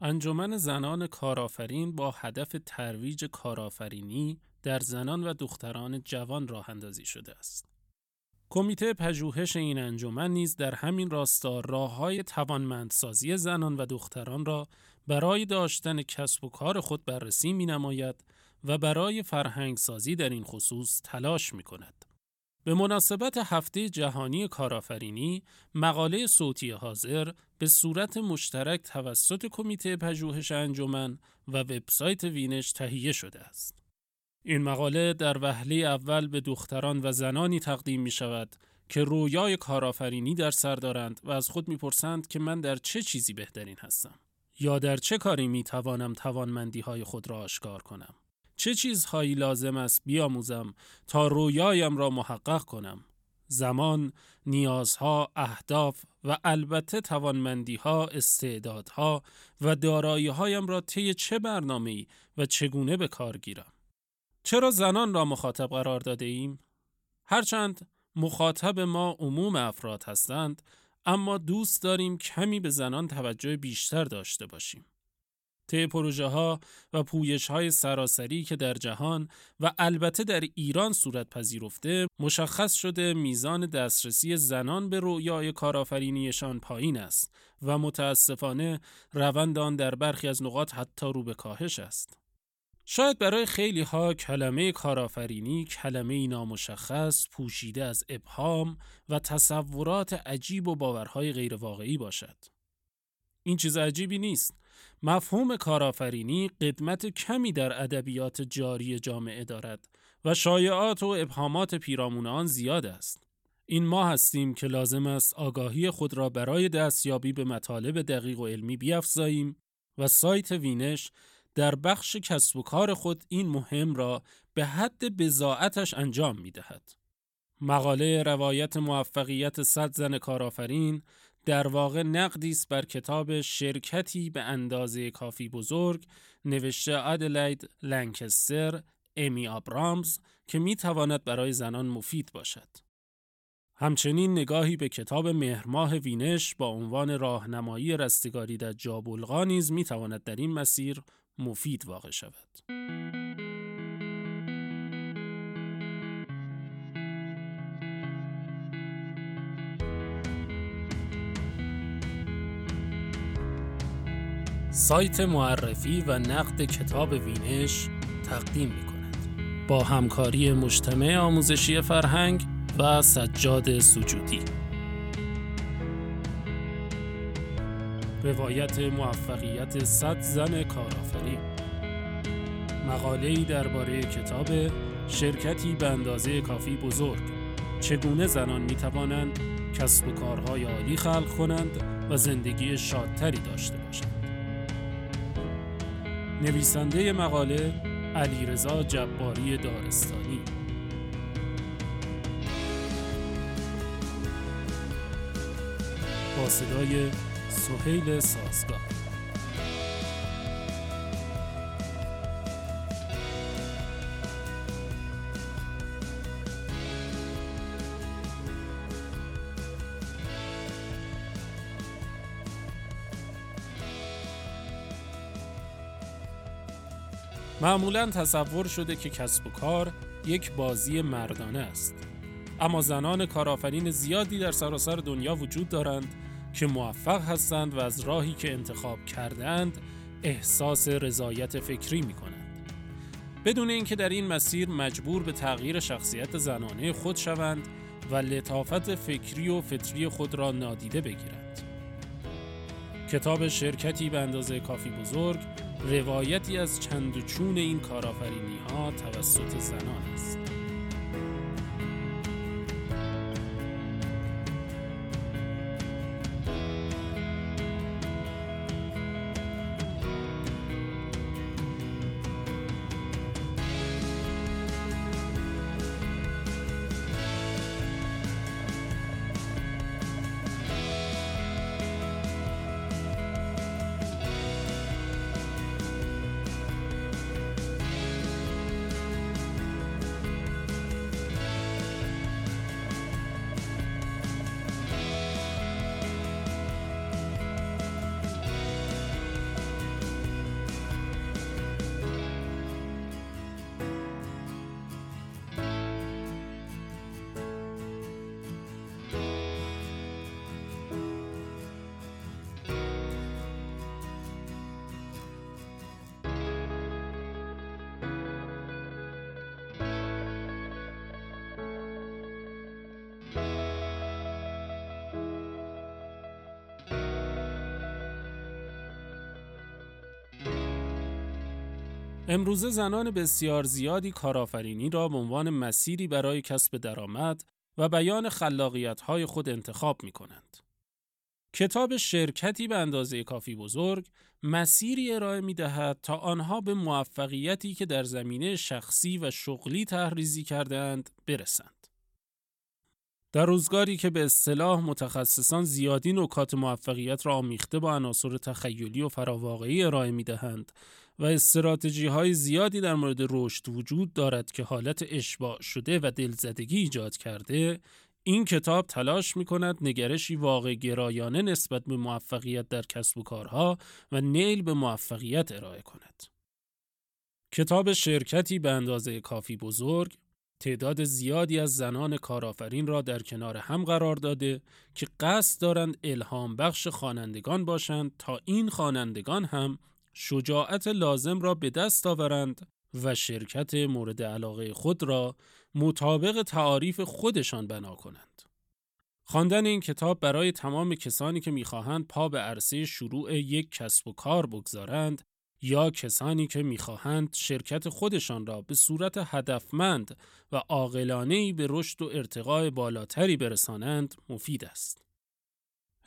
انجمن زنان کارآفرین با هدف ترویج کارآفرینی در زنان و دختران جوان راه اندازی شده است. کمیته پژوهش این انجمن نیز در همین راستا راههای توانمندسازی زنان و دختران را برای داشتن کسب و کار خود بررسی می نماید و برای فرهنگسازی در این خصوص تلاش می کند. به مناسبت هفته جهانی کارآفرینی مقاله صوتی حاضر به صورت مشترک توسط کمیته پژوهش انجمن و وبسایت وینش تهیه شده است. این مقاله در وهله اول به دختران و زنانی تقدیم می شود که رویای کارآفرینی در سر دارند و از خود می‌پرسند که من در چه چیزی بهترین هستم یا در چه کاری می توانم توانمندی های خود را آشکار کنم. چه چیزهایی لازم است بیاموزم تا رویایم را محقق کنم؟ زمان، نیازها، اهداف و البته توانمندیها، استعدادها و داراییهایم را طی چه برنامه‌ای و چگونه به کار گیرم؟ چرا زنان را مخاطب قرار داده ایم؟ هرچند مخاطب ما عموم افراد هستند، اما دوست داریم کمی به زنان توجه بیشتر داشته باشیم. طی پروژه ها و پویش های سراسری که در جهان و البته در ایران صورت پذیرفته مشخص شده میزان دسترسی زنان به رویای کارآفرینیشان پایین است و متاسفانه روند آن در برخی از نقاط حتی رو به کاهش است. شاید برای خیلی ها کلمه کارآفرینی کلمه نامشخص پوشیده از ابهام و تصورات عجیب و باورهای غیرواقعی باشد. این چیز عجیبی نیست. مفهوم کارآفرینی قدمت کمی در ادبیات جاری جامعه دارد و شایعات و ابهامات پیرامون آن زیاد است. این ما هستیم که لازم است آگاهی خود را برای دستیابی به مطالب دقیق و علمی بیافزاییم و سایت وینش در بخش کسب و کار خود این مهم را به حد بزاعتش انجام می دهد. مقاله روایت موفقیت صد زن کارآفرین در واقع نقدی است بر کتاب شرکتی به اندازه کافی بزرگ نوشته ادلید لنکستر امی آبرامز که می تواند برای زنان مفید باشد. همچنین نگاهی به کتاب مهرماه وینش با عنوان راهنمایی رستگاری در جابلغا نیز می تواند در این مسیر مفید واقع شود. سایت معرفی و نقد کتاب وینش تقدیم می کند. با همکاری مجتمع آموزشی فرهنگ و سجاد سجودی. روایت موفقیت صد زن کارآفرین. مقاله‌ای درباره کتاب شرکتی به اندازه کافی بزرگ. چگونه زنان می توانند کسب و کارهای عالی خلق کنند و زندگی شادتری داشته نویسنده مقاله علیرضا جباری دارستانی. با صدای سهیل سازگار. معمولا تصور شده که کسب و کار یک بازی مردانه است اما زنان کارآفرین زیادی در سراسر دنیا وجود دارند که موفق هستند و از راهی که انتخاب کردند احساس رضایت فکری می کنند. بدون اینکه در این مسیر مجبور به تغییر شخصیت زنانه خود شوند و لطافت فکری و فطری خود را نادیده بگیرند. کتاب شرکتی به اندازه کافی بزرگ روایتی از چند این کارآفرینی ها توسط زنان است. امروزه زنان بسیار زیادی کارآفرینی را به عنوان مسیری برای کسب درآمد و بیان خلاقیت‌های خود انتخاب می کنند. کتاب شرکتی به اندازه کافی بزرگ مسیری ارائه می دهد تا آنها به موفقیتی که در زمینه شخصی و شغلی تحریزی کردند برسند. در روزگاری که به اصطلاح متخصصان زیادی نکات موفقیت را آمیخته با عناصر تخیلی و فراواقعی ارائه می دهند و استراتژی های زیادی در مورد رشد وجود دارد که حالت اشباع شده و دلزدگی ایجاد کرده این کتاب تلاش می کند نگرشی واقع گرایانه نسبت به موفقیت در کسب و کارها و نیل به موفقیت ارائه کند. کتاب شرکتی به اندازه کافی بزرگ تعداد زیادی از زنان کارآفرین را در کنار هم قرار داده که قصد دارند الهام بخش خوانندگان باشند تا این خوانندگان هم شجاعت لازم را به دست آورند و شرکت مورد علاقه خود را مطابق تعاریف خودشان بنا کنند. خواندن این کتاب برای تمام کسانی که می‌خواهند پا به عرصه شروع یک کسب و کار بگذارند یا کسانی که می‌خواهند شرکت خودشان را به صورت هدفمند و عاقلانه‌ای به رشد و ارتقای بالاتری برسانند مفید است.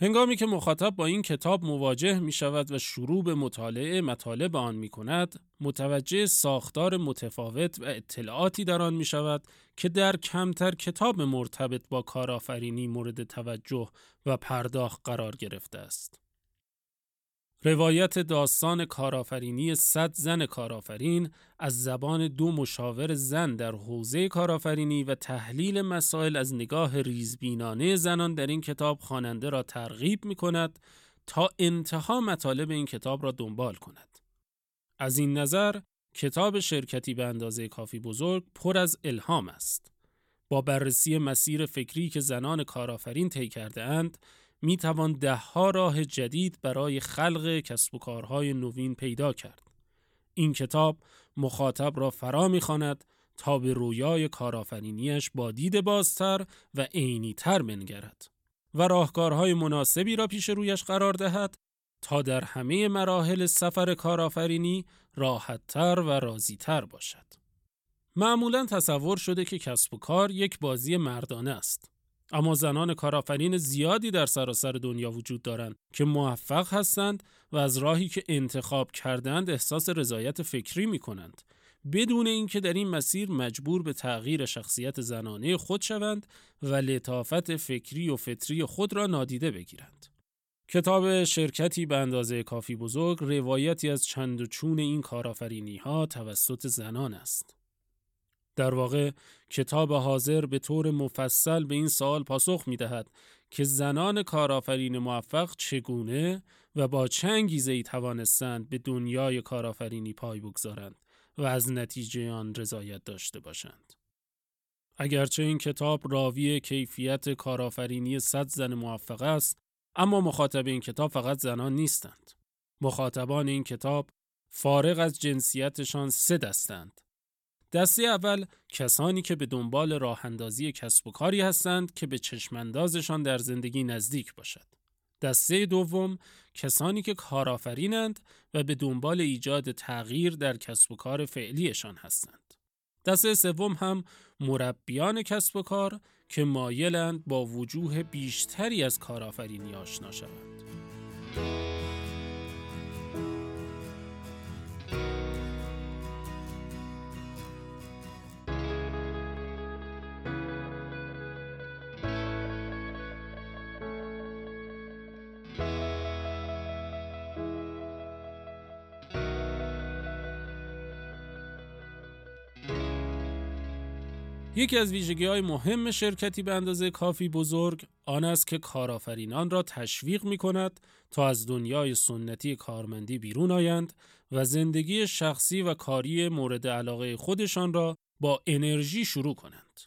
هنگامی که مخاطب با این کتاب مواجه می شود و شروع به مطالعه مطالب آن می کند، متوجه ساختار متفاوت و اطلاعاتی در آن می شود که در کمتر کتاب مرتبط با کارآفرینی مورد توجه و پرداخت قرار گرفته است. روایت داستان کارآفرینی صد زن کارآفرین از زبان دو مشاور زن در حوزه کارآفرینی و تحلیل مسائل از نگاه ریزبینانه زنان در این کتاب خواننده را ترغیب می کند تا انتها مطالب این کتاب را دنبال کند. از این نظر کتاب شرکتی به اندازه کافی بزرگ پر از الهام است. با بررسی مسیر فکری که زنان کارآفرین طی کرده اند، می توان ده ها راه جدید برای خلق کسب و کارهای نوین پیدا کرد. این کتاب مخاطب را فرا می‌خواند تا به رویای کارآفرینیش با دید بازتر و عینیتر بنگرد و راهکارهای مناسبی را پیش رویش قرار دهد تا در همه مراحل سفر کارآفرینی راحتتر و راضیتر باشد. معمولا تصور شده که کسب و کار یک بازی مردانه است. اما زنان کارآفرین زیادی در سراسر دنیا وجود دارند که موفق هستند و از راهی که انتخاب کردند احساس رضایت فکری می کنند بدون اینکه در این مسیر مجبور به تغییر شخصیت زنانه خود شوند و لطافت فکری و فطری خود را نادیده بگیرند. کتاب شرکتی به اندازه کافی بزرگ روایتی از چند و چون این کارآفرینی ها توسط زنان است. در واقع کتاب حاضر به طور مفصل به این سوال پاسخ می دهد که زنان کارآفرین موفق چگونه و با چه توانستند به دنیای کارآفرینی پای بگذارند و از نتیجه آن رضایت داشته باشند. اگرچه این کتاب راوی کیفیت کارآفرینی صد زن موفق است، اما مخاطب این کتاب فقط زنان نیستند. مخاطبان این کتاب فارغ از جنسیتشان سه دستند. دسته اول کسانی که به دنبال راه اندازی کسب و کاری هستند که به چشماندازشان در زندگی نزدیک باشد. دسته دوم کسانی که کارآفرینند و به دنبال ایجاد تغییر در کسب و کار فعلیشان هستند. دسته سوم هم مربیان کسب و کار که مایلند با وجوه بیشتری از کارآفرینی آشنا شوند. یکی از ویژگی های مهم شرکتی به اندازه کافی بزرگ آن است که کارآفرینان را تشویق می کند تا از دنیای سنتی کارمندی بیرون آیند و زندگی شخصی و کاری مورد علاقه خودشان را با انرژی شروع کنند.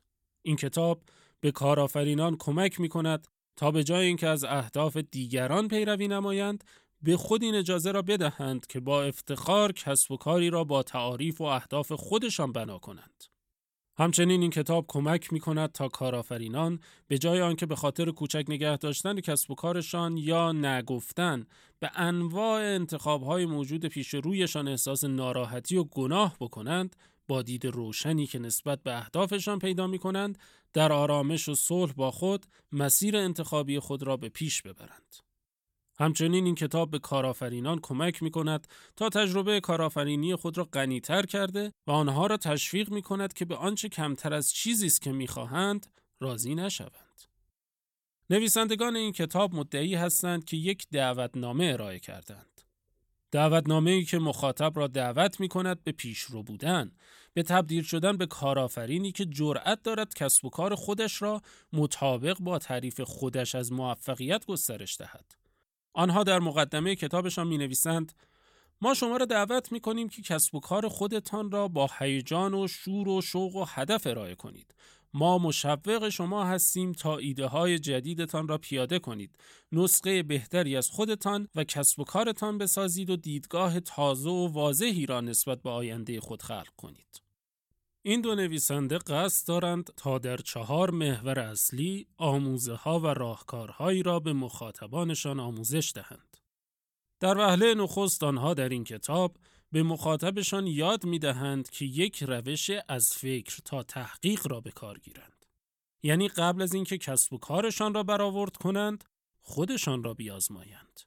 این کتاب به کارآفرینان کمک می کند تا به جای اینکه از اهداف دیگران پیروی نمایند به خود این اجازه را بدهند که با افتخار کسب و کاری را با تعاریف و اهداف خودشان بنا کنند. همچنین این کتاب کمک می کند تا کارآفرینان به جای آنکه به خاطر کوچک نگه داشتن کسب و کارشان یا نگفتن به انواع انتخابهای موجود پیش رویشان احساس ناراحتی و گناه بکنند با دید روشنی که نسبت به اهدافشان پیدا می کنند در آرامش و صلح با خود مسیر انتخابی خود را به پیش ببرند. همچنین این کتاب به کارآفرینان کمک می کند تا تجربه کارآفرینی خود را غنیتر کرده و آنها را تشویق می کند که به آنچه کمتر از چیزی است که می خواهند راضی نشوند. نویسندگان این کتاب مدعی هستند که یک دعوتنامه ارائه کردند. دعوتنامه ای که مخاطب را دعوت می کند به پیشرو بودن، به تبدیل شدن به کارآفرینی که جرأت دارد کسب و کار خودش را مطابق با تعریف خودش از موفقیت گسترش دهد. آنها در مقدمه کتابشان می نویسند ما شما را دعوت می کنیم که کسب و کار خودتان را با هیجان و شور و شوق و هدف ارائه کنید. ما مشوق شما هستیم تا ایده های جدیدتان را پیاده کنید. نسخه بهتری از خودتان و کسب و کارتان بسازید و دیدگاه تازه و واضحی را نسبت به آینده خود خلق کنید. این دو نویسنده قصد دارند تا در چهار محور اصلی آموزه ها و راهکارهایی را به مخاطبانشان آموزش دهند. در وهله نخست آنها در این کتاب به مخاطبشان یاد می دهند که یک روش از فکر تا تحقیق را به کار گیرند. یعنی قبل از اینکه کسب و کارشان را برآورد کنند، خودشان را بیازمایند.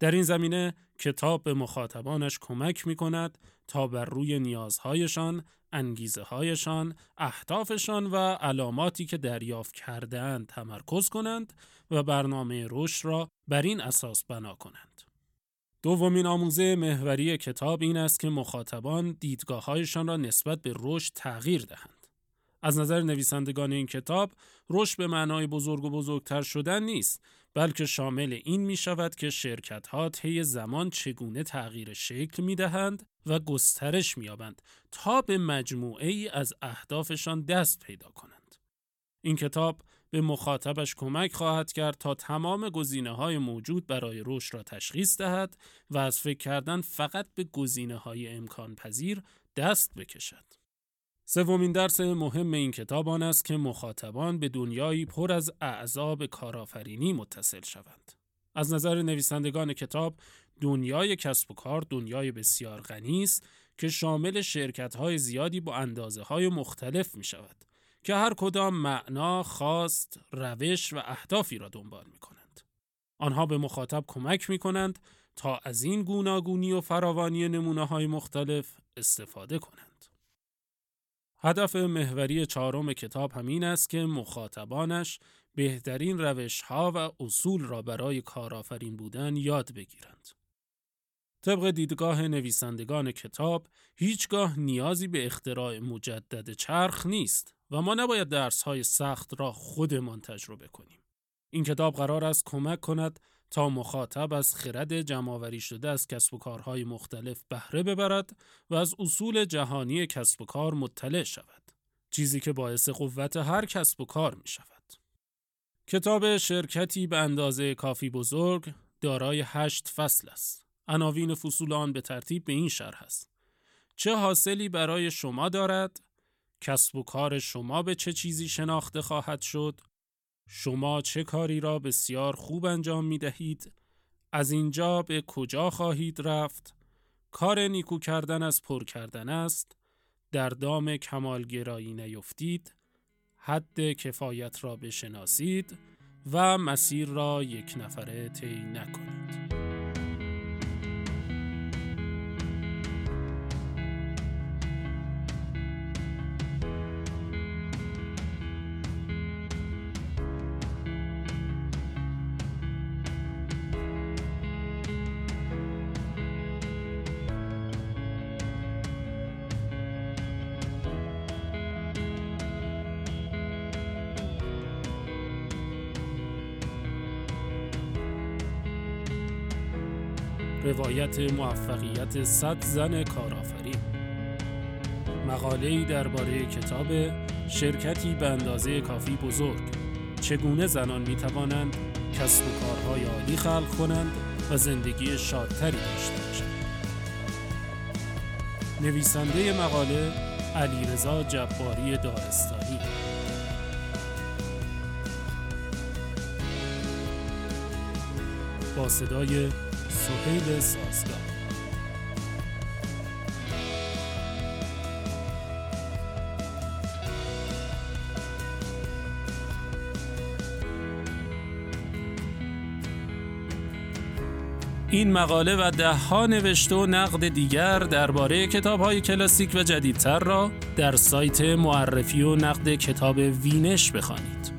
در این زمینه کتاب به مخاطبانش کمک می کند تا بر روی نیازهایشان، انگیزه هایشان، اهدافشان و علاماتی که دریافت کردهاند تمرکز کنند و برنامه رشد را بر این اساس بنا کنند. دومین آموزه محوری کتاب این است که مخاطبان دیدگاههایشان را نسبت به رشد تغییر دهند. از نظر نویسندگان این کتاب، رشد به معنای بزرگ و بزرگتر شدن نیست، بلکه شامل این می شود که شرکت ها طی زمان چگونه تغییر شکل می دهند و گسترش می یابند تا به مجموعه ای از اهدافشان دست پیدا کنند. این کتاب به مخاطبش کمک خواهد کرد تا تمام گزینه های موجود برای رشد را تشخیص دهد و از فکر کردن فقط به گزینه های امکان پذیر دست بکشد. سومین درس مهم این کتاب آن است که مخاطبان به دنیایی پر از اعذاب کارآفرینی متصل شوند. از نظر نویسندگان کتاب دنیای کسب و کار دنیای بسیار غنی است که شامل شرکت های زیادی با اندازه های مختلف می شود که هر کدام معنا، خواست، روش و اهدافی را دنبال می کنند. آنها به مخاطب کمک می کنند تا از این گوناگونی و فراوانی نمونه های مختلف استفاده کنند. هدف محوری چهارم کتاب همین است که مخاطبانش بهترین روش ها و اصول را برای کارآفرین بودن یاد بگیرند. طبق دیدگاه نویسندگان کتاب، هیچگاه نیازی به اختراع مجدد چرخ نیست و ما نباید درس های سخت را خودمان تجربه کنیم. این کتاب قرار است کمک کند تا مخاطب از خرد جمعآوری شده از کسب و کارهای مختلف بهره ببرد و از اصول جهانی کسب و کار مطلع شود. چیزی که باعث قوت هر کسب و کار می شود. کتاب شرکتی به اندازه کافی بزرگ دارای هشت فصل است. عناوین فصول آن به ترتیب به این شرح است. چه حاصلی برای شما دارد؟ کسب و کار شما به چه چیزی شناخته خواهد شد؟ شما چه کاری را بسیار خوب انجام می دهید؟ از اینجا به کجا خواهید رفت؟ کار نیکو کردن از پر کردن است؟ در دام کمالگرایی نیفتید؟ حد کفایت را بشناسید و مسیر را یک نفره طی نکنید. روایت موفقیت صد زن کارآفرین. مقاله‌ای درباره کتاب شرکتی به اندازه کافی بزرگ. چگونه زنان می توانند کسب و کارهای عالی خلق کنند و زندگی شادتری داشته باشند؟ نویسنده مقاله علیرضا جباری دارستانی. با صدای سهیل سازگار این مقاله و ده ها نوشته و نقد دیگر درباره کتاب های کلاسیک و جدیدتر را در سایت معرفی و نقد کتاب وینش بخوانید.